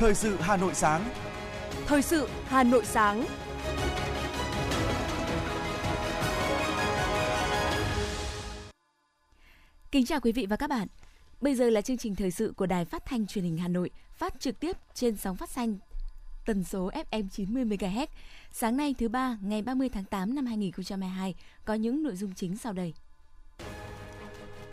Thời sự Hà Nội sáng. Thời sự Hà Nội sáng. Kính chào quý vị và các bạn. Bây giờ là chương trình thời sự của Đài Phát thanh Truyền hình Hà Nội, phát trực tiếp trên sóng phát thanh tần số FM 90 MHz. Sáng nay thứ ba, ngày 30 tháng 8 năm 2022 có những nội dung chính sau đây.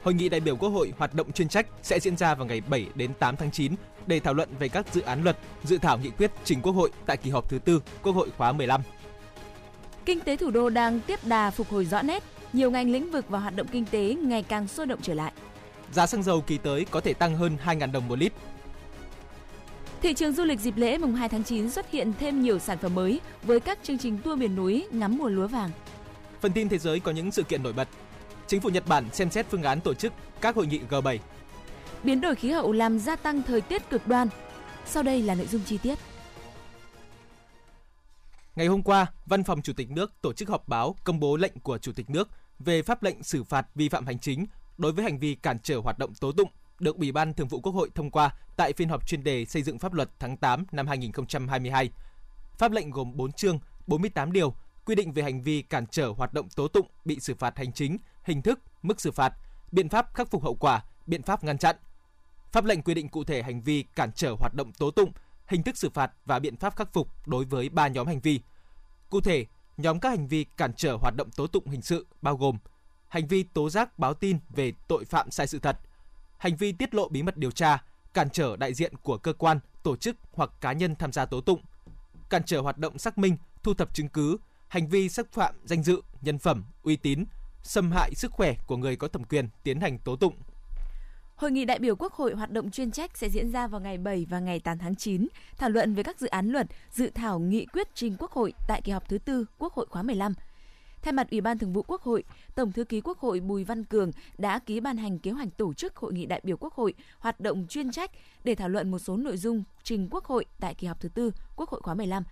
Hội nghị đại biểu Quốc hội hoạt động chuyên trách sẽ diễn ra vào ngày 7 đến 8 tháng 9 để thảo luận về các dự án luật, dự thảo nghị quyết trình Quốc hội tại kỳ họp thứ tư Quốc hội khóa 15. Kinh tế thủ đô đang tiếp đà phục hồi rõ nét, nhiều ngành lĩnh vực và hoạt động kinh tế ngày càng sôi động trở lại. Giá xăng dầu kỳ tới có thể tăng hơn 2.000 đồng một lít. Thị trường du lịch dịp lễ mùng 2 tháng 9 xuất hiện thêm nhiều sản phẩm mới với các chương trình tour miền núi ngắm mùa lúa vàng. Phần tin thế giới có những sự kiện nổi bật. Chính phủ Nhật Bản xem xét phương án tổ chức các hội nghị G7. Biến đổi khí hậu làm gia tăng thời tiết cực đoan. Sau đây là nội dung chi tiết. Ngày hôm qua, Văn phòng Chủ tịch nước tổ chức họp báo công bố lệnh của Chủ tịch nước về pháp lệnh xử phạt vi phạm hành chính đối với hành vi cản trở hoạt động tố tụng được Ủy ban Thường vụ Quốc hội thông qua tại phiên họp chuyên đề xây dựng pháp luật tháng 8 năm 2022. Pháp lệnh gồm 4 chương, 48 điều, quy định về hành vi cản trở hoạt động tố tụng bị xử phạt hành chính, hình thức, mức xử phạt, biện pháp khắc phục hậu quả, biện pháp ngăn chặn. Pháp lệnh quy định cụ thể hành vi cản trở hoạt động tố tụng, hình thức xử phạt và biện pháp khắc phục đối với 3 nhóm hành vi. Cụ thể, nhóm các hành vi cản trở hoạt động tố tụng hình sự bao gồm hành vi tố giác báo tin về tội phạm sai sự thật, hành vi tiết lộ bí mật điều tra, cản trở đại diện của cơ quan, tổ chức hoặc cá nhân tham gia tố tụng, cản trở hoạt động xác minh, thu thập chứng cứ, hành vi xâm phạm danh dự, nhân phẩm, uy tín, xâm hại sức khỏe của người có thẩm quyền tiến hành tố tụng. Hội nghị đại biểu Quốc hội hoạt động chuyên trách sẽ diễn ra vào ngày 7 và ngày 8 tháng 9, thảo luận về các dự án luật, dự thảo nghị quyết trình Quốc hội tại kỳ họp thứ tư Quốc hội khóa 15. Thay mặt Ủy ban Thường vụ Quốc hội, Tổng thư ký Quốc hội Bùi Văn Cường đã ký ban hành kế hoạch tổ chức Hội nghị đại biểu Quốc hội hoạt động chuyên trách để thảo luận một số nội dung trình Quốc hội tại kỳ họp thứ tư Quốc hội khóa 15.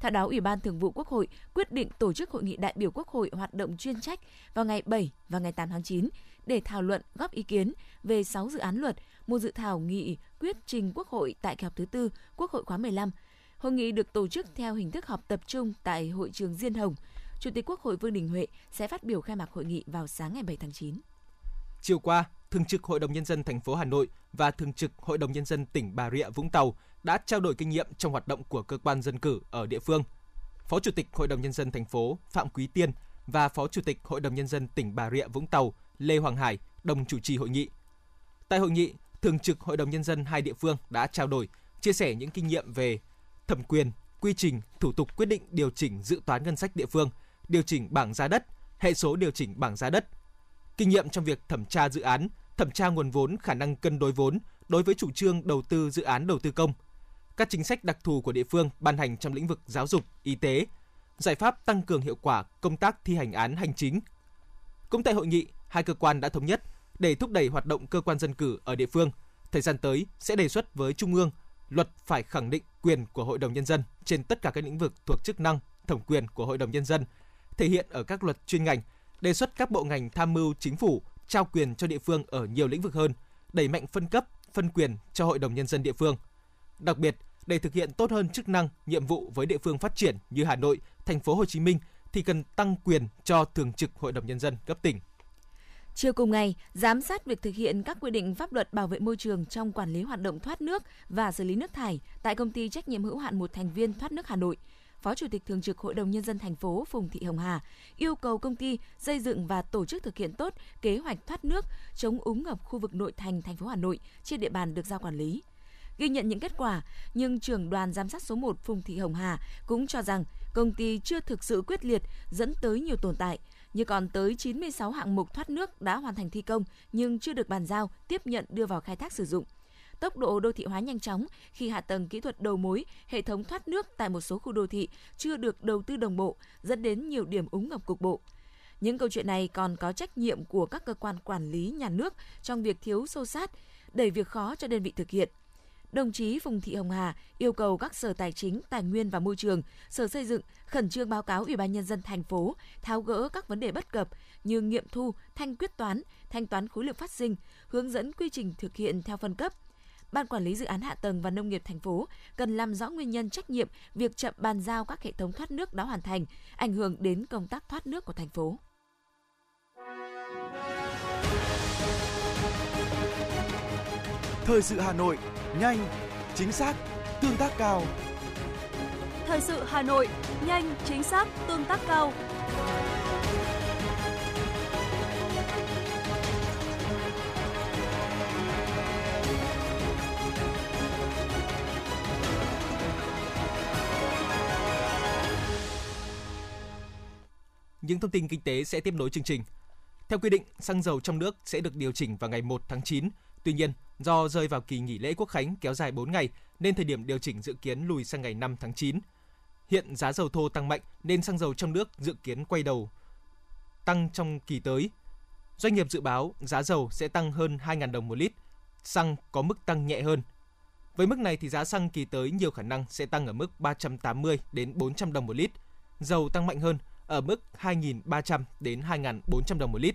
Theo đó, Ủy ban Thường vụ Quốc hội quyết định tổ chức Hội nghị đại biểu Quốc hội hoạt động chuyên trách vào ngày 7 và ngày 8 tháng 9 để thảo luận góp ý kiến về 6 dự án luật, một dự thảo nghị quyết trình Quốc hội tại kỳ họp thứ tư Quốc hội khóa 15. Hội nghị được tổ chức theo hình thức họp tập trung tại hội trường Diên Hồng. Chủ tịch Quốc hội Vương Đình Huệ sẽ phát biểu khai mạc hội nghị vào sáng ngày 7 tháng 9. Chiều qua, Thường trực Hội đồng nhân dân thành phố Hà Nội và Thường trực Hội đồng nhân dân tỉnh Bà Rịa Vũng Tàu đã trao đổi kinh nghiệm trong hoạt động của cơ quan dân cử ở địa phương. Phó Chủ tịch Hội đồng nhân dân thành phố Phạm Quý Tiên và Phó Chủ tịch Hội đồng nhân dân tỉnh Bà Rịa Vũng Tàu Lê Hoàng Hải đồng chủ trì hội nghị. Tại hội nghị, Thường trực Hội đồng nhân dân hai địa phương đã trao đổi, chia sẻ những kinh nghiệm về thẩm quyền, quy trình, thủ tục quyết định điều chỉnh dự toán ngân sách địa phương, điều chỉnh bảng giá đất, hệ số điều chỉnh bảng giá đất, kinh nghiệm trong việc thẩm tra dự án, thẩm tra nguồn vốn khả năng cân đối vốn đối với chủ trương đầu tư dự án đầu tư công, các chính sách đặc thù của địa phương ban hành trong lĩnh vực giáo dục, y tế, giải pháp tăng cường hiệu quả công tác thi hành án hành chính. Cũng tại hội nghị, hai cơ quan đã thống nhất để thúc đẩy hoạt động cơ quan dân cử ở địa phương, thời gian tới sẽ đề xuất với Trung ương luật phải khẳng định quyền của Hội đồng Nhân dân trên tất cả các lĩnh vực thuộc chức năng, thẩm quyền của Hội đồng Nhân dân, thể hiện ở các luật chuyên ngành, đề xuất các bộ ngành tham mưu chính phủ trao quyền cho địa phương ở nhiều lĩnh vực hơn, đẩy mạnh phân cấp, phân quyền cho Hội đồng Nhân dân địa phương. Đặc biệt, để thực hiện tốt hơn chức năng, nhiệm vụ với địa phương phát triển như Hà Nội, thành phố Hồ Chí Minh thì cần tăng quyền cho Thường trực Hội đồng Nhân dân cấp tỉnh. Chiều cùng ngày, giám sát việc thực hiện các quy định pháp luật bảo vệ môi trường trong quản lý hoạt động thoát nước và xử lý nước thải tại công ty trách nhiệm hữu hạn một thành viên thoát nước Hà Nội. Phó Chủ tịch Thường trực Hội đồng Nhân dân thành phố Phùng Thị Hồng Hà yêu cầu công ty xây dựng và tổ chức thực hiện tốt kế hoạch thoát nước chống úng ngập khu vực nội thành thành phố Hà Nội trên địa bàn được giao quản lý. Ghi nhận những kết quả, nhưng trưởng đoàn giám sát số 1 Phùng Thị Hồng Hà cũng cho rằng công ty chưa thực sự quyết liệt dẫn tới nhiều tồn tại, như còn tới 96 hạng mục thoát nước đã hoàn thành thi công nhưng chưa được bàn giao, tiếp nhận đưa vào khai thác sử dụng. Tốc độ đô thị hóa nhanh chóng khi hạ tầng kỹ thuật đầu mối, hệ thống thoát nước tại một số khu đô thị chưa được đầu tư đồng bộ, dẫn đến nhiều điểm úng ngập cục bộ. Những câu chuyện này còn có trách nhiệm của các cơ quan quản lý nhà nước trong việc thiếu sâu sát, đẩy việc khó cho đơn vị thực hiện – đồng chí Phùng Thị Hồng Hà yêu cầu các sở tài chính, tài nguyên và môi trường, sở xây dựng khẩn trương báo cáo Ủy ban nhân dân thành phố tháo gỡ các vấn đề bất cập như nghiệm thu, thanh quyết toán, thanh toán khối lượng phát sinh, hướng dẫn quy trình thực hiện theo phân cấp. Ban quản lý dự án hạ tầng và nông nghiệp thành phố cần làm rõ nguyên nhân trách nhiệm việc chậm bàn giao các hệ thống thoát nước đã hoàn thành, ảnh hưởng đến công tác thoát nước của thành phố. Thời sự Hà Nội, nhanh, chính xác, tương tác cao. Thời sự Hà Nội, nhanh, chính xác, tương tác cao. Những thông tin kinh tế sẽ tiếp nối chương trình. Theo quy định, xăng dầu trong nước sẽ được điều chỉnh vào ngày 1 tháng 9. Tuy nhiên, do rơi vào kỳ nghỉ lễ Quốc khánh kéo dài 4 ngày nên thời điểm điều chỉnh dự kiến lùi sang ngày 5 tháng 9. Hiện giá dầu thô tăng mạnh nên xăng dầu trong nước dự kiến quay đầu tăng trong kỳ tới. Doanh nghiệp dự báo giá dầu sẽ tăng hơn 2.000 đồng một lít, xăng có mức tăng nhẹ hơn. Với mức này thì giá xăng kỳ tới nhiều khả năng sẽ tăng ở mức 380 đến 400 đồng một lít. Dầu tăng mạnh hơn ở mức 2.300 đến 2.400 đồng một lít.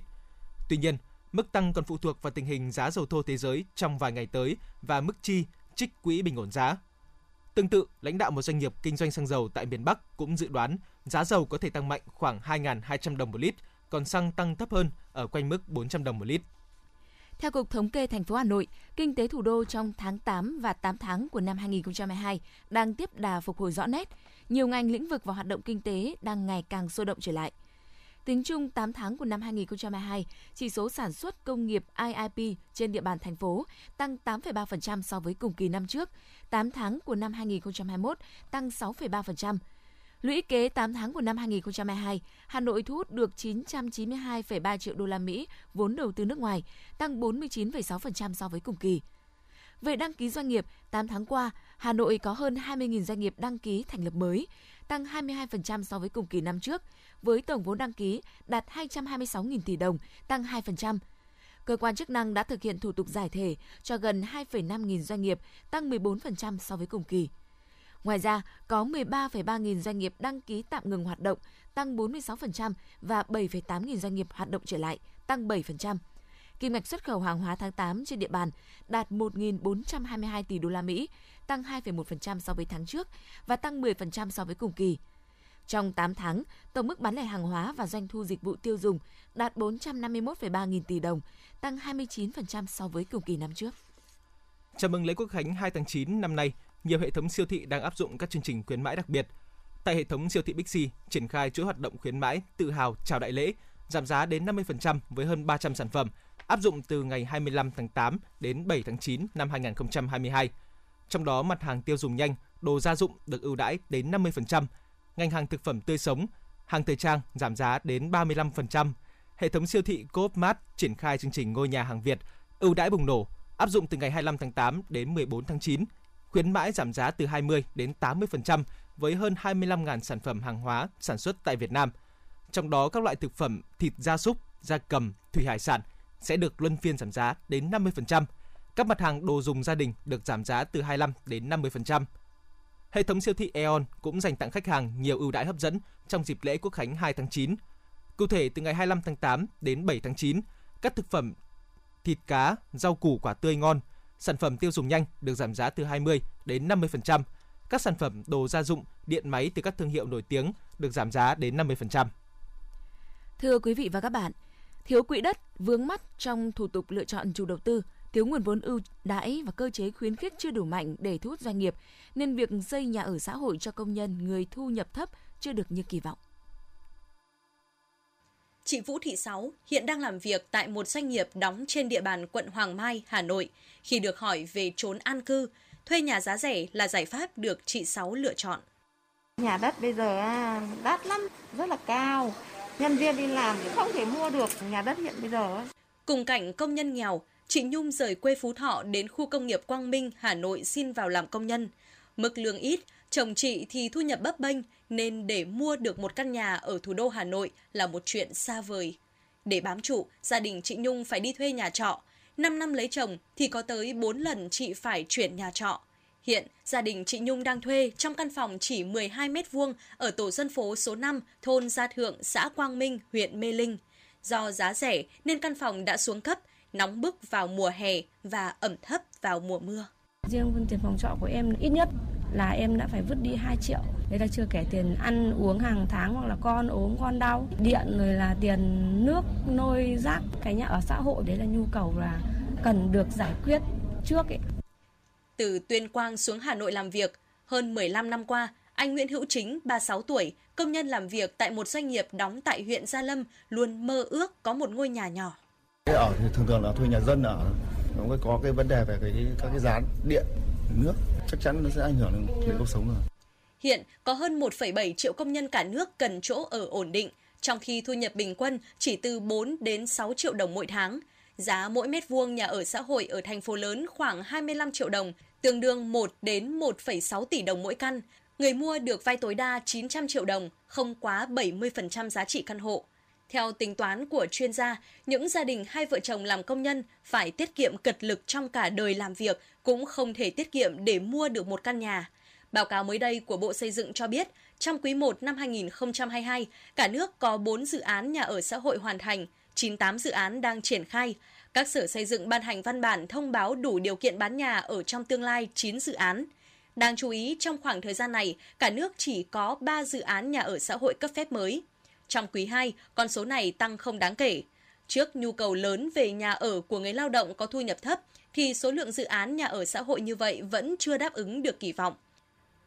Tuy nhiên, mức tăng còn phụ thuộc vào tình hình giá dầu thô thế giới trong vài ngày tới và mức chi trích quỹ bình ổn giá. Tương tự, lãnh đạo một doanh nghiệp kinh doanh xăng dầu tại miền Bắc cũng dự đoán giá dầu có thể tăng mạnh khoảng 2.200 đồng một lít, còn xăng tăng thấp hơn ở quanh mức 400 đồng một lít. Theo Cục Thống kê thành phố Hà Nội, kinh tế thủ đô trong tháng 8 và 8 tháng của năm 2022 đang tiếp đà phục hồi rõ nét. Nhiều ngành lĩnh vực và hoạt động kinh tế đang ngày càng sôi động trở lại. Tính chung 8 tháng của năm 2022, chỉ số sản xuất công nghiệp IIP trên địa bàn thành phố tăng 8,3% so với cùng kỳ năm trước. 8 tháng của năm 2021 tăng 6,3%. Lũy kế 8 tháng của năm 2022, Hà Nội thu hút được 992,3 triệu đô la Mỹ vốn đầu tư nước ngoài, tăng 49,6% so với cùng kỳ. Về đăng ký doanh nghiệp, 8 tháng qua, Hà Nội có hơn 20.000 doanh nghiệp đăng ký thành lập mới, tăng 22% so với cùng kỳ năm trước, với tổng vốn đăng ký đạt 226.000 tỷ đồng, tăng 2%. Cơ quan chức năng đã thực hiện thủ tục giải thể cho gần 2,5 nghìn doanh nghiệp, tăng 14% so với cùng kỳ. Ngoài ra, có 13,3 nghìn doanh nghiệp đăng ký tạm ngừng hoạt động, tăng 46% và 7,8 nghìn doanh nghiệp hoạt động trở lại, tăng 7%. Kim ngạch xuất khẩu hàng hóa tháng 8 trên địa bàn đạt 1.422 tỷ đô la Mỹ, tăng 2,1% so với tháng trước và tăng 10% so với cùng kỳ. Trong 8 tháng, tổng mức bán lẻ hàng hóa và doanh thu dịch vụ tiêu dùng đạt 451,3 nghìn tỷ đồng, tăng 29% so với cùng kỳ năm trước. Chào mừng lễ Quốc khánh 2 tháng 9 năm nay, nhiều hệ thống siêu thị đang áp dụng các chương trình khuyến mãi đặc biệt. Tại hệ thống siêu thị Bixi triển khai chuỗi hoạt động khuyến mãi tự hào chào đại lễ, giảm giá đến 50% với hơn 300 sản phẩm, áp dụng từ ngày 25 tháng 8 đến 7 tháng 9 năm 2022. Trong đó mặt hàng tiêu dùng nhanh, đồ gia dụng được ưu đãi đến 50%, ngành hàng thực phẩm tươi sống, hàng thời trang giảm giá đến 35%. Hệ thống siêu thị Coop Mart triển khai chương trình ngôi nhà hàng Việt ưu đãi bùng nổ áp dụng từ ngày 25 tháng 8 đến 14 tháng 9, khuyến mãi giảm giá từ 20 đến 80% với hơn 25.000 sản phẩm hàng hóa sản xuất tại Việt Nam. Trong đó các loại thực phẩm thịt gia súc, gia cầm, thủy hải sản sẽ được luân phiên giảm giá đến 50%. Các mặt hàng đồ dùng gia đình được giảm giá từ 25 đến 50%. Hệ thống siêu thị Aeon cũng dành tặng khách hàng nhiều ưu đãi hấp dẫn trong dịp lễ Quốc khánh 2 tháng 9. Cụ thể từ ngày 25 tháng 8 đến 7 tháng 9, các thực phẩm thịt cá, rau củ quả tươi ngon, sản phẩm tiêu dùng nhanh được giảm giá từ 20 đến 50%. Các sản phẩm đồ gia dụng, điện máy từ các thương hiệu nổi tiếng được giảm giá đến 50%. Thưa quý vị và các bạn, thiếu quỹ đất vướng mắt trong thủ tục lựa chọn chủ đầu tư, thiếu nguồn vốn ưu đãi và cơ chế khuyến khích chưa đủ mạnh để thu hút doanh nghiệp, nên việc xây nhà ở xã hội cho công nhân người thu nhập thấp chưa được như kỳ vọng. Chị Vũ Thị Sáu hiện đang làm việc tại một doanh nghiệp đóng trên địa bàn quận Hoàng Mai, Hà Nội. Khi được hỏi về trốn an cư, thuê nhà giá rẻ là giải pháp được chị Sáu lựa chọn. Nhà đất bây giờ đắt lắm, rất là cao. Nhân viên đi làm cũng không thể mua được nhà đất hiện bây giờ. Cùng cảnh công nhân nghèo, chị Nhung rời quê Phú Thọ đến khu công nghiệp Quang Minh, Hà Nội xin vào làm công nhân. Mức lương ít, chồng chị thì thu nhập bấp bênh nên để mua được một căn nhà ở thủ đô Hà Nội là một chuyện xa vời. Để bám trụ, gia đình chị Nhung phải đi thuê nhà trọ. 5 năm lấy chồng thì có tới 4 lần chị phải chuyển nhà trọ. Hiện, gia đình chị Nhung đang thuê trong căn phòng chỉ 12 mét vuông ở tổ dân phố số 5, thôn Gia Thượng, xã Quang Minh, huyện Mê Linh. Do giá rẻ nên căn phòng đã xuống cấp, nóng bức vào mùa hè và ẩm thấp vào mùa mưa. Riêng tiền phòng trọ của em ít nhất là em đã phải vứt đi 2 triệu. Đấy là chưa kể tiền ăn uống hàng tháng hoặc là con ốm con đau, điện rồi là tiền nước, nôi, rác. Cái nhà ở xã hội đấy là nhu cầu là cần được giải quyết trước ấy. Từ Tuyên Quang xuống Hà Nội làm việc, hơn 15 năm qua, anh Nguyễn Hữu Chính, 36 tuổi, công nhân làm việc tại một doanh nghiệp đóng tại huyện Gia Lâm, luôn mơ ước có một ngôi nhà nhỏ. Ở thì thường thường là thuê nhà dân ở, nó mới có cái vấn đề về cái các cái giá điện, nước, chắc chắn nó sẽ ảnh hưởng đến cuộc sống rồi. Hiện có hơn 1,7 triệu công nhân cả nước cần chỗ ở ổn định, trong khi thu nhập bình quân chỉ từ 4 đến 6 triệu đồng mỗi tháng. Giá mỗi mét vuông nhà ở xã hội ở thành phố lớn khoảng 25 triệu đồng, tương đương 1 đến 1,6 tỷ đồng mỗi căn. Người mua được vay tối đa 900 triệu đồng, không quá 70% giá trị căn hộ. Theo tính toán của chuyên gia, những gia đình hai vợ chồng làm công nhân phải tiết kiệm cật lực trong cả đời làm việc cũng không thể tiết kiệm để mua được một căn nhà. Báo cáo mới đây của Bộ Xây dựng cho biết, trong quý 1 năm 2022, cả nước có 4 dự án nhà ở xã hội hoàn thành, 98 dự án đang triển khai. Các sở xây dựng ban hành văn bản thông báo đủ điều kiện bán nhà ở trong tương lai 9 dự án. Đáng chú ý, trong khoảng thời gian này, cả nước chỉ có 3 dự án nhà ở xã hội cấp phép mới. Trong quý 2, con số này tăng không đáng kể. Trước nhu cầu lớn về nhà ở của người lao động có thu nhập thấp, thì số lượng dự án nhà ở xã hội như vậy vẫn chưa đáp ứng được kỳ vọng.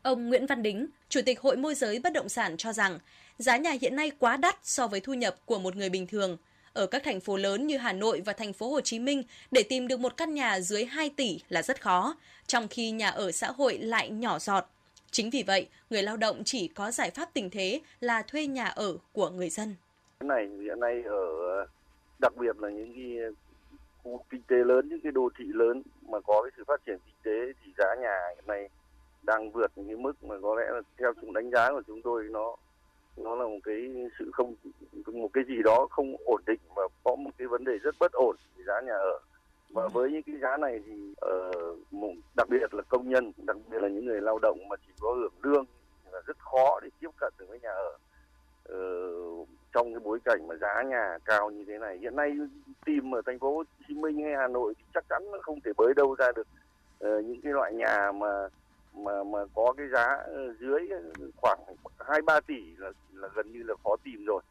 Ông Nguyễn Văn Đính, Chủ tịch Hội môi giới bất động sản cho rằng, giá nhà hiện nay quá đắt so với thu nhập của một người bình thường. Ở các thành phố lớn như Hà Nội và thành phố Hồ Chí Minh, để tìm được một căn nhà dưới 2 tỷ là rất khó, trong khi nhà ở xã hội lại nhỏ giọt. Chính vì vậy, người lao động chỉ có giải pháp tình thế là thuê nhà ở của người dân. Cái này hiện nay ở đặc biệt là những cái khu kinh tế lớn, những cái đô thị lớn mà có cái sự phát triển kinh tế thì giá nhà hiện nay đang vượt những cái mức mà có lẽ là theo chúng đánh giá của chúng tôi nó nó là một cái sự không một cái gì đó không ổn định và có một cái vấn đề rất bất ổn về giá nhà ở và với những cái giá này thì uh, đặc biệt là công nhân đặc biệt là những người lao động mà chỉ có hưởng lương là rất khó để tiếp cận được với nhà ở uh, trong cái bối cảnh mà giá nhà cao như thế này hiện nay tìm ở thành phố Hồ Chí Minh hay Hà Nội thì chắc chắn nó không thể bới đâu ra được uh, những cái loại nhà mà mà mà có cái giá dưới khoảng hai ba tỷ là là gần như là khó tìm rồi.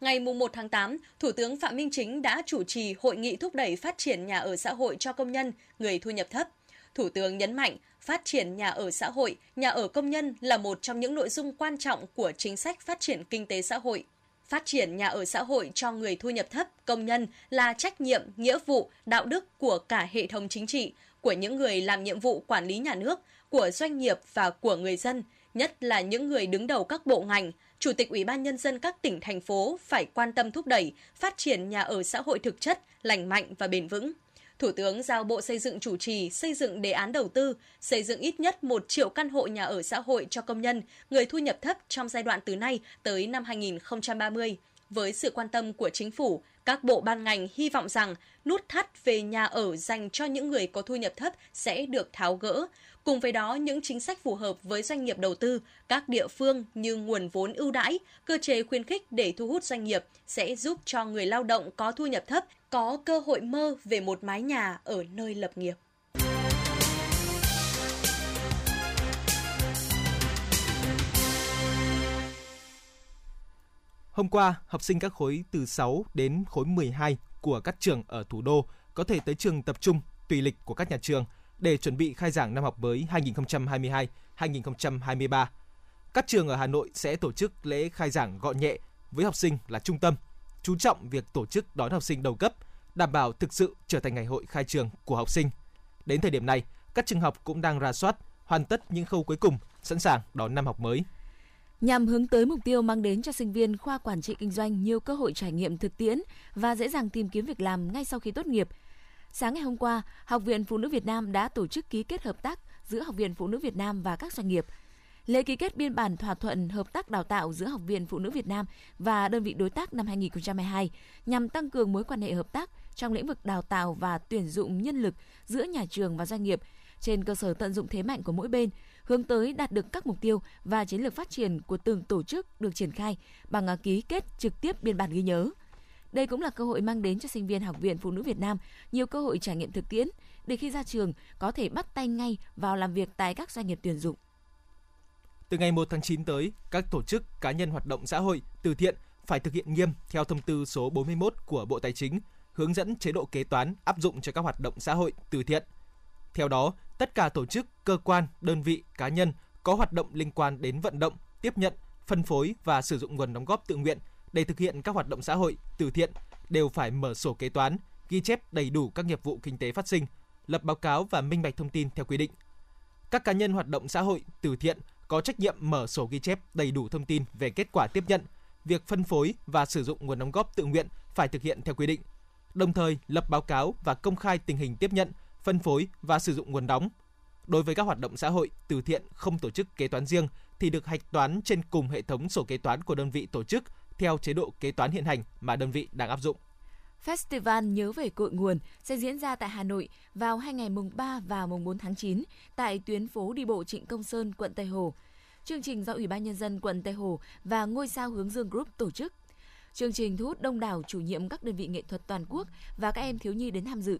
Ngày 1 tháng 8, Thủ tướng Phạm Minh Chính đã chủ trì hội nghị thúc đẩy phát triển nhà ở xã hội cho công nhân, người thu nhập thấp. Thủ tướng nhấn mạnh, phát triển nhà ở xã hội, nhà ở công nhân là một trong những nội dung quan trọng của chính sách phát triển kinh tế xã hội. Phát triển nhà ở xã hội cho người thu nhập thấp, công nhân là trách nhiệm, nghĩa vụ, đạo đức của cả hệ thống chính trị, của những người làm nhiệm vụ quản lý nhà nước, của doanh nghiệp và của người dân, nhất là những người đứng đầu các bộ ngành, Chủ tịch Ủy ban Nhân dân các tỉnh, thành phố phải quan tâm thúc đẩy, phát triển nhà ở xã hội thực chất, lành mạnh và bền vững. Thủ tướng giao Bộ Xây dựng chủ trì xây dựng đề án đầu tư, xây dựng ít nhất 1 triệu căn hộ nhà ở xã hội cho công nhân, người thu nhập thấp trong giai đoạn từ nay tới năm 2030. Với sự quan tâm của chính phủ, các bộ ban ngành hy vọng rằng nút thắt về nhà ở dành cho những người có thu nhập thấp sẽ được tháo gỡ, Cùng với đó, những chính sách phù hợp với doanh nghiệp đầu tư, các địa phương như nguồn vốn ưu đãi, cơ chế khuyến khích để thu hút doanh nghiệp sẽ giúp cho người lao động có thu nhập thấp có cơ hội mơ về một mái nhà ở nơi lập nghiệp. Hôm qua, học sinh các khối từ 6 đến khối 12 của các trường ở thủ đô có thể tới trường tập trung tùy lịch của các nhà trường – để chuẩn bị khai giảng năm học mới 2022-2023. Các trường ở Hà Nội sẽ tổ chức lễ khai giảng gọn nhẹ với học sinh là trung tâm, chú trọng việc tổ chức đón học sinh đầu cấp, đảm bảo thực sự trở thành ngày hội khai trường của học sinh. Đến thời điểm này, các trường học cũng đang ra soát, hoàn tất những khâu cuối cùng, sẵn sàng đón năm học mới. Nhằm hướng tới mục tiêu mang đến cho sinh viên khoa quản trị kinh doanh nhiều cơ hội trải nghiệm thực tiễn và dễ dàng tìm kiếm việc làm ngay sau khi tốt nghiệp – Sáng ngày hôm qua, Học viện Phụ nữ Việt Nam đã tổ chức ký kết hợp tác giữa Học viện Phụ nữ Việt Nam và các doanh nghiệp. Lễ ký kết biên bản thỏa thuận hợp tác đào tạo giữa Học viện Phụ nữ Việt Nam và đơn vị đối tác năm 2022 nhằm tăng cường mối quan hệ hợp tác trong lĩnh vực đào tạo và tuyển dụng nhân lực giữa nhà trường và doanh nghiệp trên cơ sở tận dụng thế mạnh của mỗi bên, hướng tới đạt được các mục tiêu và chiến lược phát triển của từng tổ chức được triển khai bằng à, ký kết trực tiếp biên bản ghi nhớ. Đây cũng là cơ hội mang đến cho sinh viên Học viện Phụ nữ Việt Nam nhiều cơ hội trải nghiệm thực tiễn để khi ra trường có thể bắt tay ngay vào làm việc tại các doanh nghiệp tuyển dụng. Từ ngày 1 tháng 9 tới, các tổ chức cá nhân hoạt động xã hội, từ thiện phải thực hiện nghiêm theo thông tư số 41 của Bộ Tài chính hướng dẫn chế độ kế toán áp dụng cho các hoạt động xã hội, từ thiện. Theo đó, tất cả tổ chức, cơ quan, đơn vị, cá nhân có hoạt động liên quan đến vận động, tiếp nhận, phân phối và sử dụng nguồn đóng góp tự nguyện để thực hiện các hoạt động xã hội, từ thiện đều phải mở sổ kế toán, ghi chép đầy đủ các nghiệp vụ kinh tế phát sinh, lập báo cáo và minh bạch thông tin theo quy định. Các cá nhân hoạt động xã hội, từ thiện có trách nhiệm mở sổ ghi chép đầy đủ thông tin về kết quả tiếp nhận, việc phân phối và sử dụng nguồn đóng góp tự nguyện phải thực hiện theo quy định. Đồng thời lập báo cáo và công khai tình hình tiếp nhận, phân phối và sử dụng nguồn đóng. Đối với các hoạt động xã hội, từ thiện không tổ chức kế toán riêng thì được hạch toán trên cùng hệ thống sổ kế toán của đơn vị tổ chức theo chế độ kế toán hiện hành mà đơn vị đang áp dụng. Festival Nhớ về cội nguồn sẽ diễn ra tại Hà Nội vào hai ngày mùng 3 và mùng 4 tháng 9 tại tuyến phố đi bộ Trịnh Công Sơn, quận Tây Hồ. Chương trình do Ủy ban Nhân dân quận Tây Hồ và Ngôi sao Hướng Dương Group tổ chức. Chương trình thu hút đông đảo chủ nhiệm các đơn vị nghệ thuật toàn quốc và các em thiếu nhi đến tham dự.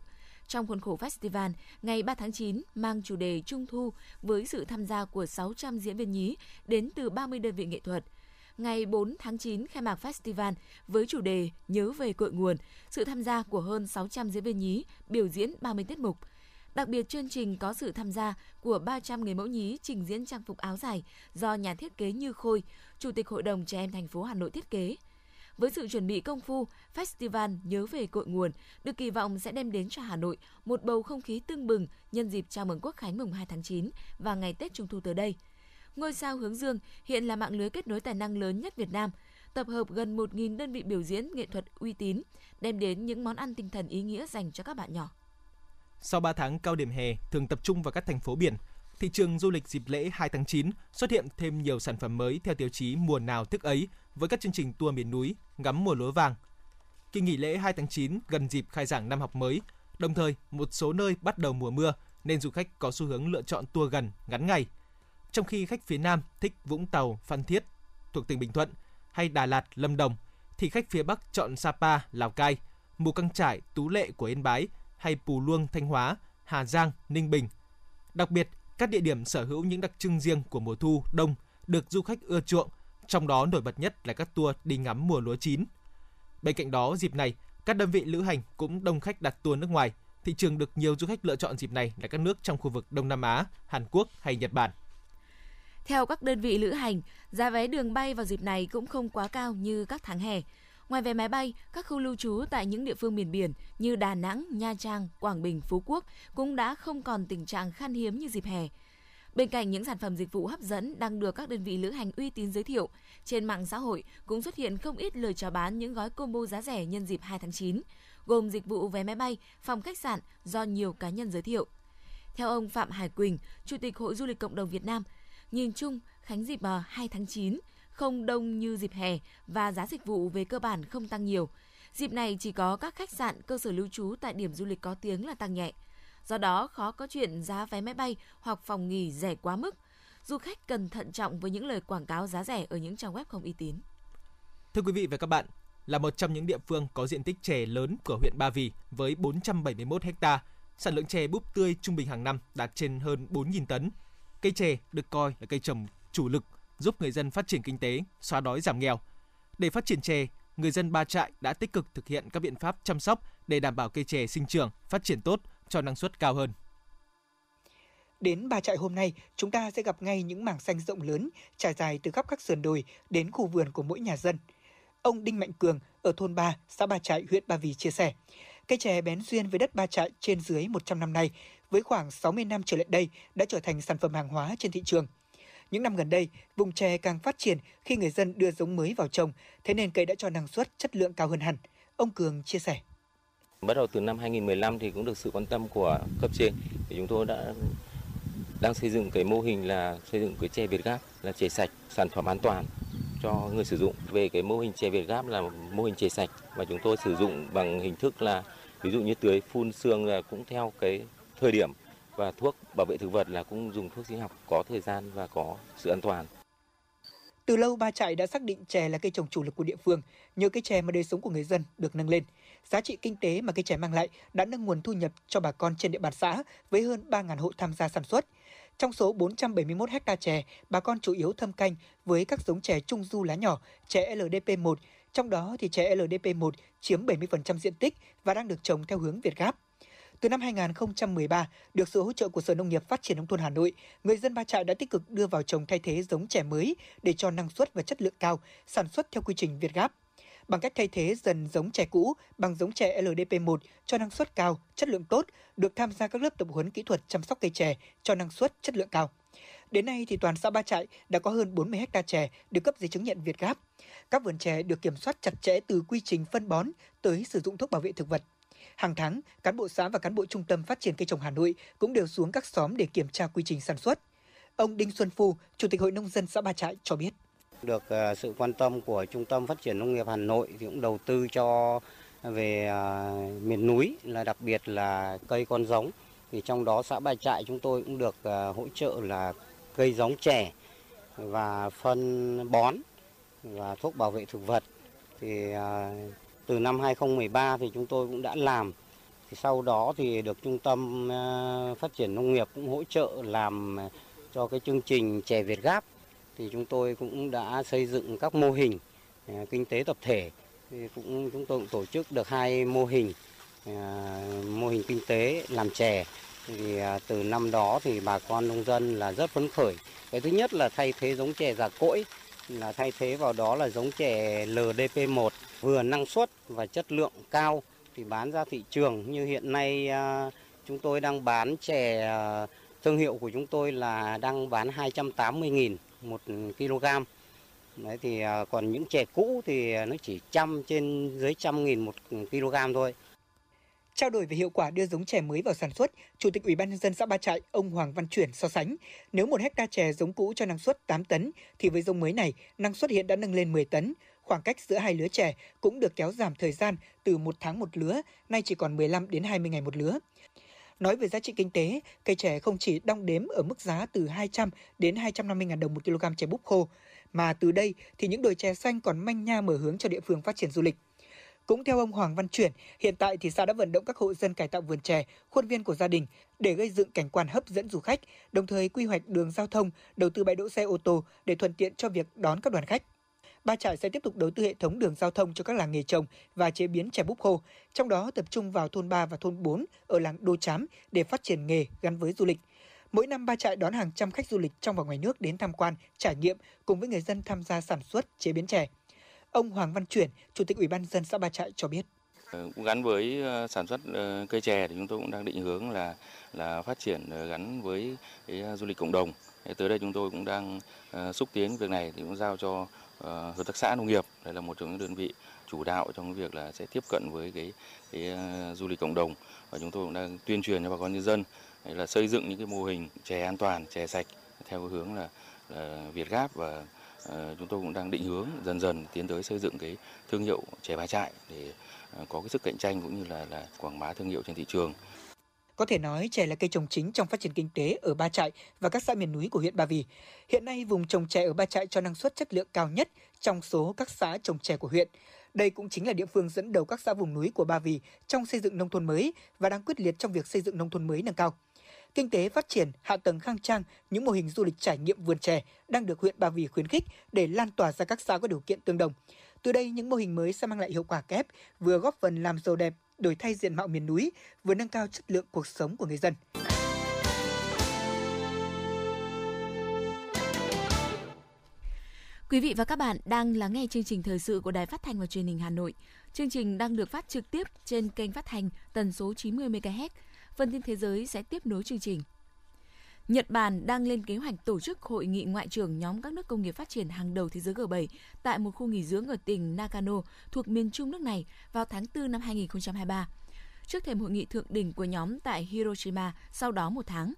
Trong khuôn khổ festival, ngày 3 tháng 9 mang chủ đề Trung thu với sự tham gia của 600 diễn viên nhí đến từ 30 đơn vị nghệ thuật. Ngày 4 tháng 9 khai mạc festival với chủ đề Nhớ về cội nguồn, sự tham gia của hơn 600 diễn viên nhí biểu diễn 30 tiết mục. Đặc biệt chương trình có sự tham gia của 300 người mẫu nhí trình diễn trang phục áo dài do nhà thiết kế Như Khôi, Chủ tịch Hội đồng Trẻ Em thành phố Hà Nội thiết kế. Với sự chuẩn bị công phu, Festival Nhớ về cội nguồn được kỳ vọng sẽ đem đến cho Hà Nội một bầu không khí tưng bừng nhân dịp chào mừng Quốc khánh mùng 2 tháng 9 và ngày Tết Trung thu tới đây. Ngôi sao Hướng Dương hiện là mạng lưới kết nối tài năng lớn nhất Việt Nam, tập hợp gần 1.000 đơn vị biểu diễn nghệ thuật uy tín, đem đến những món ăn tinh thần ý nghĩa dành cho các bạn nhỏ. Sau 3 tháng cao điểm hè thường tập trung vào các thành phố biển, thị trường du lịch dịp lễ 2 tháng 9 xuất hiện thêm nhiều sản phẩm mới theo tiêu chí mùa nào thức ấy với các chương trình tour miền núi, ngắm mùa lúa vàng. Kỳ nghỉ lễ 2 tháng 9 gần dịp khai giảng năm học mới, đồng thời một số nơi bắt đầu mùa mưa nên du khách có xu hướng lựa chọn tour gần, ngắn ngày. Trong khi khách phía Nam thích Vũng Tàu, Phan Thiết thuộc tỉnh Bình Thuận hay Đà Lạt, Lâm Đồng thì khách phía Bắc chọn Sapa, Lào Cai, Mù Căng Trải, Tú Lệ của Yên Bái hay Pù Luông, Thanh Hóa, Hà Giang, Ninh Bình. Đặc biệt, các địa điểm sở hữu những đặc trưng riêng của mùa thu, đông được du khách ưa chuộng, trong đó nổi bật nhất là các tour đi ngắm mùa lúa chín. Bên cạnh đó, dịp này, các đơn vị lữ hành cũng đông khách đặt tour nước ngoài. Thị trường được nhiều du khách lựa chọn dịp này là các nước trong khu vực Đông Nam Á, Hàn Quốc hay Nhật Bản. Theo các đơn vị lữ hành, giá vé đường bay vào dịp này cũng không quá cao như các tháng hè. Ngoài vé máy bay, các khu lưu trú tại những địa phương miền biển như Đà Nẵng, Nha Trang, Quảng Bình, Phú Quốc cũng đã không còn tình trạng khan hiếm như dịp hè. Bên cạnh những sản phẩm dịch vụ hấp dẫn đang được các đơn vị lữ hành uy tín giới thiệu, trên mạng xã hội cũng xuất hiện không ít lời chào bán những gói combo giá rẻ nhân dịp 2 tháng 9, gồm dịch vụ vé máy bay, phòng khách sạn do nhiều cá nhân giới thiệu. Theo ông Phạm Hải Quỳnh, Chủ tịch Hội Du lịch Cộng đồng Việt Nam, nhìn chung, khánh dịp ờ, 2 tháng 9 không đông như dịp hè và giá dịch vụ về cơ bản không tăng nhiều. Dịp này chỉ có các khách sạn, cơ sở lưu trú tại điểm du lịch có tiếng là tăng nhẹ. Do đó, khó có chuyện giá vé máy bay hoặc phòng nghỉ rẻ quá mức. Du khách cần thận trọng với những lời quảng cáo giá rẻ ở những trang web không uy tín. Thưa quý vị và các bạn, là một trong những địa phương có diện tích chè lớn của huyện Ba Vì với 471 ha, sản lượng chè búp tươi trung bình hàng năm đạt trên hơn 4.000 tấn. Cây chè được coi là cây trồng chủ lực giúp người dân phát triển kinh tế, xóa đói giảm nghèo. Để phát triển chè, người dân Ba Trại đã tích cực thực hiện các biện pháp chăm sóc để đảm bảo cây chè sinh trưởng, phát triển tốt, cho năng suất cao hơn. Đến Ba Trại hôm nay, chúng ta sẽ gặp ngay những mảng xanh rộng lớn trải dài từ khắp các sườn đồi đến khu vườn của mỗi nhà dân. Ông Đinh Mạnh Cường ở thôn 3, xã Ba Trại, huyện Ba Vì chia sẻ, cây chè bén duyên với đất Ba Trại trên dưới 100 năm nay, với khoảng 60 năm trở lại đây đã trở thành sản phẩm hàng hóa trên thị trường – những năm gần đây, vùng chè càng phát triển khi người dân đưa giống mới vào trồng, thế nên cây đã cho năng suất, chất lượng cao hơn hẳn. Ông Cường chia sẻ. Bắt đầu từ năm 2015 thì cũng được sự quan tâm của cấp trên thì chúng tôi đã đang xây dựng cái mô hình là xây dựng cái chè Việt Gáp là chè sạch, sản phẩm an toàn cho người sử dụng. Về cái mô hình chè Việt Gáp là mô hình chè sạch và chúng tôi sử dụng bằng hình thức là ví dụ như tưới phun sương là cũng theo cái thời điểm và thuốc bảo vệ thực vật là cũng dùng thuốc sinh học có thời gian và có sự an toàn. Từ lâu Ba Trại đã xác định chè là cây trồng chủ lực của địa phương, nhờ cây chè mà đời sống của người dân được nâng lên. Giá trị kinh tế mà cây chè mang lại đã nâng nguồn thu nhập cho bà con trên địa bàn xã với hơn 3.000 hộ tham gia sản xuất. Trong số 471 hecta chè, bà con chủ yếu thâm canh với các giống chè trung du lá nhỏ, chè LDP1, trong đó thì chè LDP1 chiếm 70% diện tích và đang được trồng theo hướng Việt Gáp. Từ năm 2013, được sự hỗ trợ của Sở Nông nghiệp Phát triển Nông thôn Hà Nội, người dân Ba Trại đã tích cực đưa vào trồng thay thế giống chè mới để cho năng suất và chất lượng cao, sản xuất theo quy trình Việt Gáp. Bằng cách thay thế dần giống chè cũ bằng giống chè LDP1 cho năng suất cao, chất lượng tốt, được tham gia các lớp tập huấn kỹ thuật chăm sóc cây chè cho năng suất, chất lượng cao. Đến nay thì toàn xã Ba Trại đã có hơn 40 ha chè được cấp giấy chứng nhận Việt Gáp. Các vườn chè được kiểm soát chặt chẽ từ quy trình phân bón tới sử dụng thuốc bảo vệ thực vật. Hàng tháng, cán bộ xã và cán bộ Trung tâm Phát triển Cây trồng Hà Nội cũng đều xuống các xóm để kiểm tra quy trình sản xuất. Ông Đinh Xuân Phu, Chủ tịch Hội Nông dân xã Ba Trại cho biết. Được à, sự quan tâm của Trung tâm Phát triển Nông nghiệp Hà Nội thì cũng đầu tư cho à, về à, miền núi là đặc biệt là cây con giống. Thì trong đó xã Ba Trại chúng tôi cũng được hỗ trợ là cây giống trẻ và phân bón và thuốc bảo vệ thực vật. Thì từ năm 2013 thì chúng tôi cũng đã làm. Thì sau đó thì được Trung tâm ờ, Phát triển Nông nghiệp cũng hỗ trợ làm ờ, cho cái chương trình chè Việt Gáp. Thì chúng tôi cũng đã xây dựng các mô hình ờ, kinh tế tập thể. Thì cũng, chúng tôi cũng tổ chức được hai mô hình mô hình kinh tế làm chè thì từ năm đó thì bà con nông dân là rất phấn khởi. Cái thứ nhất là thay thế giống chè già cỗi, là thay thế vào đó là giống chè LDP1 vừa năng suất và chất lượng cao thì bán ra thị trường như hiện nay à, chúng tôi đang bán chè à, thương hiệu của chúng tôi là đang bán 280.000 một kg. Đấy thì à, còn những chè cũ thì nó chỉ trăm trên dưới trăm nghìn một kg thôi. Trao đổi về hiệu quả đưa giống chè mới vào sản xuất, Chủ tịch Ủy ban nhân dân xã Ba Trại, ông Hoàng Văn Chuyển so sánh, nếu một hecta chè giống cũ cho năng suất 8 tấn thì với giống mới này, năng suất hiện đã nâng lên 10 tấn. Khoảng cách giữa hai lứa trẻ cũng được kéo giảm thời gian từ một tháng một lứa, nay chỉ còn 15 đến 20 ngày một lứa. Nói về giá trị kinh tế, cây chè không chỉ đong đếm ở mức giá từ 200 đến 250 ngàn đồng một kg chè búp khô, mà từ đây thì những đồi chè xanh còn manh nha mở hướng cho địa phương phát triển du lịch. Cũng theo ông Hoàng Văn Chuyển, hiện tại thì xã đã vận động các hộ dân cải tạo vườn chè, khuôn viên của gia đình để gây dựng cảnh quan hấp dẫn du khách, đồng thời quy hoạch đường giao thông, đầu tư bãi đỗ xe ô tô để thuận tiện cho việc đón các đoàn khách. Ba Trại sẽ tiếp tục đầu tư hệ thống đường giao thông cho các làng nghề trồng và chế biến chè búp khô, trong đó tập trung vào thôn 3 và thôn 4 ở làng Đô Chám để phát triển nghề gắn với du lịch. Mỗi năm Ba Trại đón hàng trăm khách du lịch trong và ngoài nước đến tham quan, trải nghiệm cùng với người dân tham gia sản xuất, chế biến chè. Ông Hoàng Văn Chuyển, Chủ tịch Ủy ban dân xã Ba Trại cho biết. Ờ, cũng gắn với ờ, sản xuất ờ, cây chè thì chúng tôi cũng đang định hướng là là phát triển gắn với cái du lịch cộng đồng. Tới đây chúng tôi cũng đang xúc tiến việc này thì cũng giao cho Ờ, hợp tác xã nông nghiệp. Đây là một trong những đơn vị chủ đạo trong việc là sẽ tiếp cận với cái, cái ờ, du lịch cộng đồng. Và chúng tôi cũng đang tuyên truyền cho bà con nhân dân là xây dựng những cái mô hình chè an toàn, chè sạch theo hướng là, là Việt Gáp. Và ờ, chúng tôi cũng đang định hướng dần dần tiến tới xây dựng cái thương hiệu chè ba trại để có cái sức cạnh tranh cũng như là là quảng bá thương hiệu trên thị trường. Có thể nói chè là cây trồng chính trong phát triển kinh tế ở Ba Trại và các xã miền núi của huyện Ba Vì. Hiện nay vùng trồng chè ở Ba Trại cho năng suất chất lượng cao nhất trong số các xã trồng chè của huyện. Đây cũng chính là địa phương dẫn đầu các xã vùng núi của Ba Vì trong xây dựng nông thôn mới và đang quyết liệt trong việc xây dựng nông thôn mới nâng cao kinh tế phát triển, hạ tầng khang trang, những mô hình du lịch trải nghiệm vườn chè đang được huyện Ba Vì khuyến khích để lan tỏa ra các xã có điều kiện tương đồng. Từ đây, những mô hình mới sẽ mang lại hiệu quả kép, vừa góp phần làm giàu đẹp, đổi thay diện mạo miền núi, vừa nâng cao chất lượng cuộc sống của người dân. Quý vị và các bạn đang lắng nghe chương trình thời sự của Đài Phát thanh và Truyền hình Hà Nội. Chương trình đang được phát trực tiếp trên kênh phát thanh tần số 90 MHz Phần tin thế giới sẽ tiếp nối chương trình. Nhật Bản đang lên kế hoạch tổ chức hội nghị ngoại trưởng nhóm các nước công nghiệp phát triển hàng đầu thế giới G7 tại một khu nghỉ dưỡng ở tỉnh Nagano thuộc miền trung nước này vào tháng 4 năm 2023. Trước thềm hội nghị thượng đỉnh của nhóm tại Hiroshima sau đó một tháng.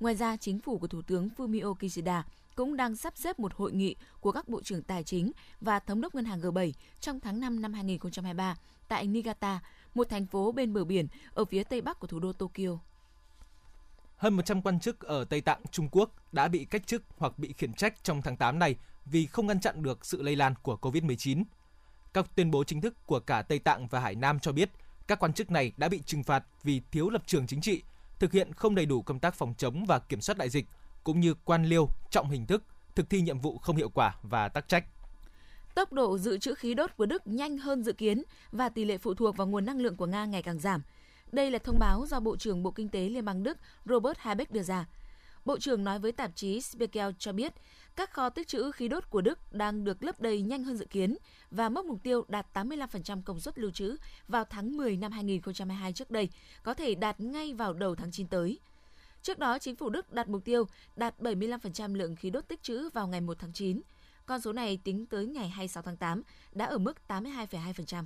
Ngoài ra, chính phủ của Thủ tướng Fumio Kishida cũng đang sắp xếp một hội nghị của các bộ trưởng tài chính và thống đốc ngân hàng G7 trong tháng 5 năm 2023 tại Niigata, một thành phố bên bờ biển ở phía tây bắc của thủ đô Tokyo hơn 100 quan chức ở Tây Tạng, Trung Quốc đã bị cách chức hoặc bị khiển trách trong tháng 8 này vì không ngăn chặn được sự lây lan của COVID-19. Các tuyên bố chính thức của cả Tây Tạng và Hải Nam cho biết các quan chức này đã bị trừng phạt vì thiếu lập trường chính trị, thực hiện không đầy đủ công tác phòng chống và kiểm soát đại dịch, cũng như quan liêu, trọng hình thức, thực thi nhiệm vụ không hiệu quả và tắc trách. Tốc độ dự trữ khí đốt của Đức nhanh hơn dự kiến và tỷ lệ phụ thuộc vào nguồn năng lượng của Nga ngày càng giảm. Đây là thông báo do Bộ trưởng Bộ Kinh tế Liên bang Đức Robert Habeck đưa ra. Bộ trưởng nói với tạp chí Spiegel cho biết các kho tích trữ khí đốt của Đức đang được lấp đầy nhanh hơn dự kiến và mốc mục tiêu đạt 85% công suất lưu trữ vào tháng 10 năm 2022 trước đây, có thể đạt ngay vào đầu tháng 9 tới. Trước đó, chính phủ Đức đặt mục tiêu đạt 75% lượng khí đốt tích trữ vào ngày 1 tháng 9. Con số này tính tới ngày 26 tháng 8 đã ở mức 82,2%.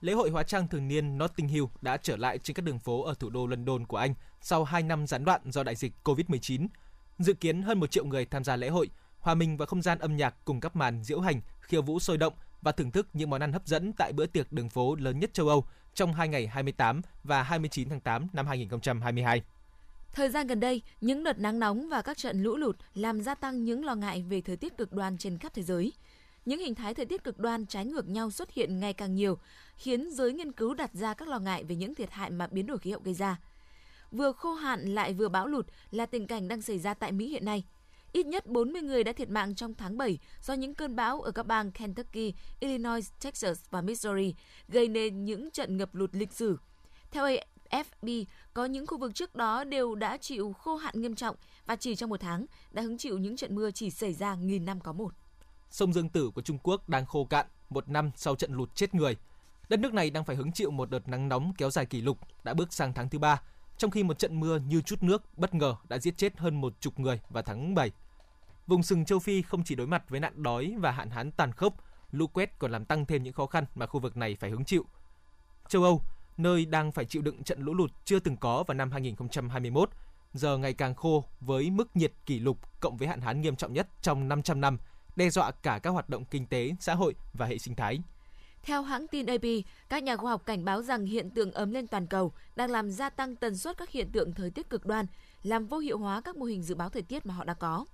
Lễ hội hóa trang thường niên Notting Hill đã trở lại trên các đường phố ở thủ đô London của Anh sau 2 năm gián đoạn do đại dịch COVID-19. Dự kiến hơn 1 triệu người tham gia lễ hội, hòa mình vào không gian âm nhạc cùng các màn diễu hành, khiêu vũ sôi động và thưởng thức những món ăn hấp dẫn tại bữa tiệc đường phố lớn nhất châu Âu trong hai ngày 28 và 29 tháng 8 năm 2022. Thời gian gần đây, những đợt nắng nóng và các trận lũ lụt làm gia tăng những lo ngại về thời tiết cực đoan trên khắp thế giới. Những hình thái thời tiết cực đoan trái ngược nhau xuất hiện ngày càng nhiều, khiến giới nghiên cứu đặt ra các lo ngại về những thiệt hại mà biến đổi khí hậu gây ra. Vừa khô hạn lại vừa bão lụt là tình cảnh đang xảy ra tại Mỹ hiện nay. Ít nhất 40 người đã thiệt mạng trong tháng 7 do những cơn bão ở các bang Kentucky, Illinois, Texas và Missouri gây nên những trận ngập lụt lịch sử. Theo AFP, có những khu vực trước đó đều đã chịu khô hạn nghiêm trọng và chỉ trong một tháng đã hứng chịu những trận mưa chỉ xảy ra nghìn năm có một. Sông Dương Tử của Trung Quốc đang khô cạn một năm sau trận lụt chết người. Đất nước này đang phải hứng chịu một đợt nắng nóng kéo dài kỷ lục đã bước sang tháng thứ ba, trong khi một trận mưa như chút nước bất ngờ đã giết chết hơn một chục người vào tháng 7. Vùng sừng châu Phi không chỉ đối mặt với nạn đói và hạn hán tàn khốc, lũ quét còn làm tăng thêm những khó khăn mà khu vực này phải hứng chịu. Châu Âu, nơi đang phải chịu đựng trận lũ lụt chưa từng có vào năm 2021, giờ ngày càng khô với mức nhiệt kỷ lục cộng với hạn hán nghiêm trọng nhất trong 500 năm, đe dọa cả các hoạt động kinh tế, xã hội và hệ sinh thái. Theo hãng tin AP, các nhà khoa học cảnh báo rằng hiện tượng ấm lên toàn cầu đang làm gia tăng tần suất các hiện tượng thời tiết cực đoan, làm vô hiệu hóa các mô hình dự báo thời tiết mà họ đã có.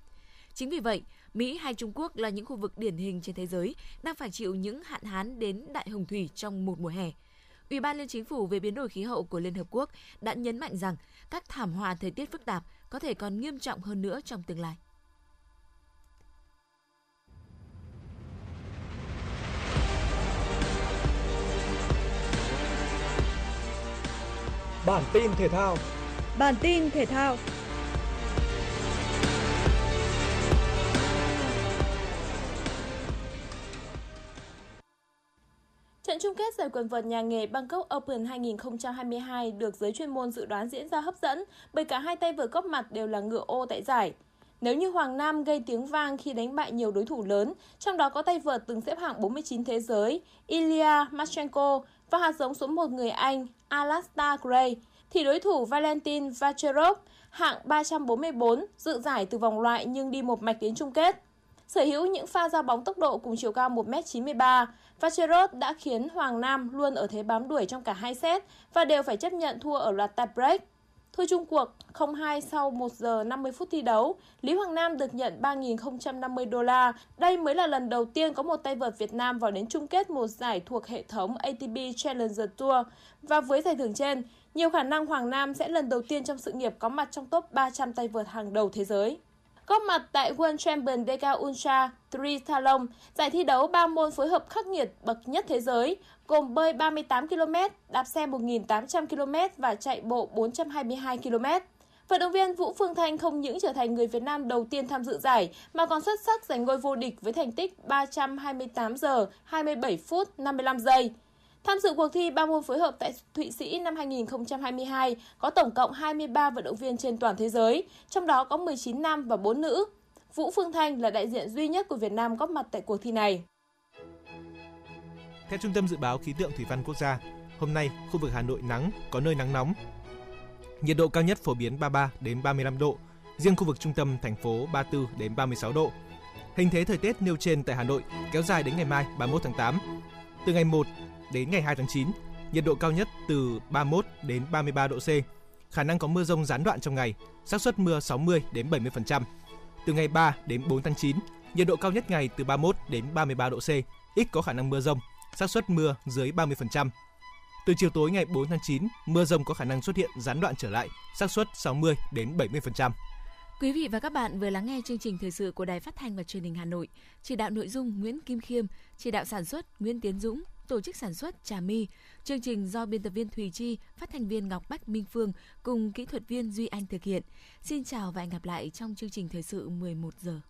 Chính vì vậy, Mỹ hay Trung Quốc là những khu vực điển hình trên thế giới đang phải chịu những hạn hán đến đại hồng thủy trong một mùa hè. Ủy ban Liên Chính phủ về biến đổi khí hậu của Liên Hợp Quốc đã nhấn mạnh rằng các thảm họa thời tiết phức tạp có thể còn nghiêm trọng hơn nữa trong tương lai. Bản tin thể thao Bản tin thể thao Trận chung kết giải quần vợt nhà nghề Bangkok Open 2022 được giới chuyên môn dự đoán diễn ra hấp dẫn bởi cả hai tay vợt góp mặt đều là ngựa ô tại giải. Nếu như Hoàng Nam gây tiếng vang khi đánh bại nhiều đối thủ lớn, trong đó có tay vợt từng xếp hạng 49 thế giới Ilya Matchenko và hạt giống số 1 người Anh Alasta Gray, thì đối thủ Valentin Vacherov hạng 344 dự giải từ vòng loại nhưng đi một mạch đến chung kết. Sở hữu những pha ra bóng tốc độ cùng chiều cao 1m93, Vacherov đã khiến Hoàng Nam luôn ở thế bám đuổi trong cả hai set và đều phải chấp nhận thua ở loạt tie break. Thua chung cuộc 0-2 sau 1 giờ 50 phút thi đấu, Lý Hoàng Nam được nhận 3.050 đô la. Đây mới là lần đầu tiên có một tay vợt Việt Nam vào đến chung kết một giải thuộc hệ thống ATP Challenger Tour. Và với giải thưởng trên, nhiều khả năng Hoàng Nam sẽ lần đầu tiên trong sự nghiệp có mặt trong top 300 tay vợt hàng đầu thế giới. Góp mặt tại World Champion DK Ultra Triathlon, giải thi đấu ba môn phối hợp khắc nghiệt bậc nhất thế giới, gồm bơi 38 km, đạp xe 1.800 km và chạy bộ 422 km. Vận động viên Vũ Phương Thanh không những trở thành người Việt Nam đầu tiên tham dự giải mà còn xuất sắc giành ngôi vô địch với thành tích 328 giờ 27 phút 55 giây. Tham dự cuộc thi ba môn phối hợp tại Thụy Sĩ năm 2022 có tổng cộng 23 vận động viên trên toàn thế giới, trong đó có 19 nam và 4 nữ. Vũ Phương Thanh là đại diện duy nhất của Việt Nam góp mặt tại cuộc thi này. Theo Trung tâm Dự báo Khí tượng Thủy văn Quốc gia, hôm nay khu vực Hà Nội nắng, có nơi nắng nóng. Nhiệt độ cao nhất phổ biến 33 đến 35 độ, riêng khu vực trung tâm thành phố 34 đến 36 độ. Hình thế thời tiết nêu trên tại Hà Nội kéo dài đến ngày mai 31 tháng 8. Từ ngày 1 đến ngày 2 tháng 9, nhiệt độ cao nhất từ 31 đến 33 độ C. khả năng có mưa rông gián đoạn trong ngày, xác suất mưa 60 đến 70%. Từ ngày 3 đến 4 tháng 9, nhiệt độ cao nhất ngày từ 31 đến 33 độ C, ít có khả năng mưa rông, xác suất mưa dưới 30%. Từ chiều tối ngày 4 tháng 9, mưa rông có khả năng xuất hiện gián đoạn trở lại, xác suất 60 đến 70%. Quý vị và các bạn vừa lắng nghe chương trình thời sự của Đài Phát thanh và Truyền hình Hà Nội. Chỉ đạo nội dung Nguyễn Kim Khiêm, chỉ đạo sản xuất Nguyễn Tiến Dũng, tổ chức sản xuất Trà My. Chương trình do biên tập viên Thùy Chi, phát thanh viên Ngọc Bách Minh Phương cùng kỹ thuật viên Duy Anh thực hiện. Xin chào và hẹn gặp lại trong chương trình thời sự 11 giờ.